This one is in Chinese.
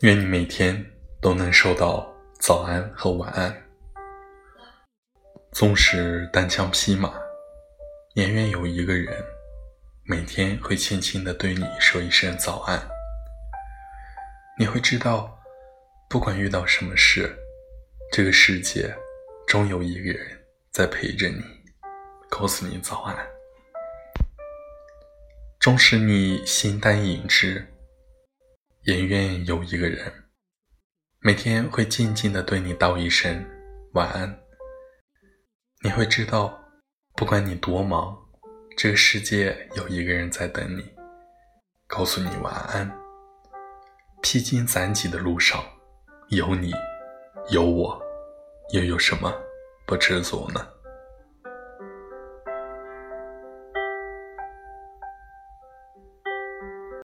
愿你每天都能收到早安和晚安。纵使单枪匹马，也愿有一个人每天会轻轻的对你说一声早安。你会知道，不管遇到什么事，这个世界终有一个人在陪着你，告诉你早安。纵使你形单影只。也愿有一个人，每天会静静的对你道一声晚安。你会知道，不管你多忙，这个世界有一个人在等你，告诉你晚安。披荆斩棘的路上，有你，有我，又有什么不知足呢？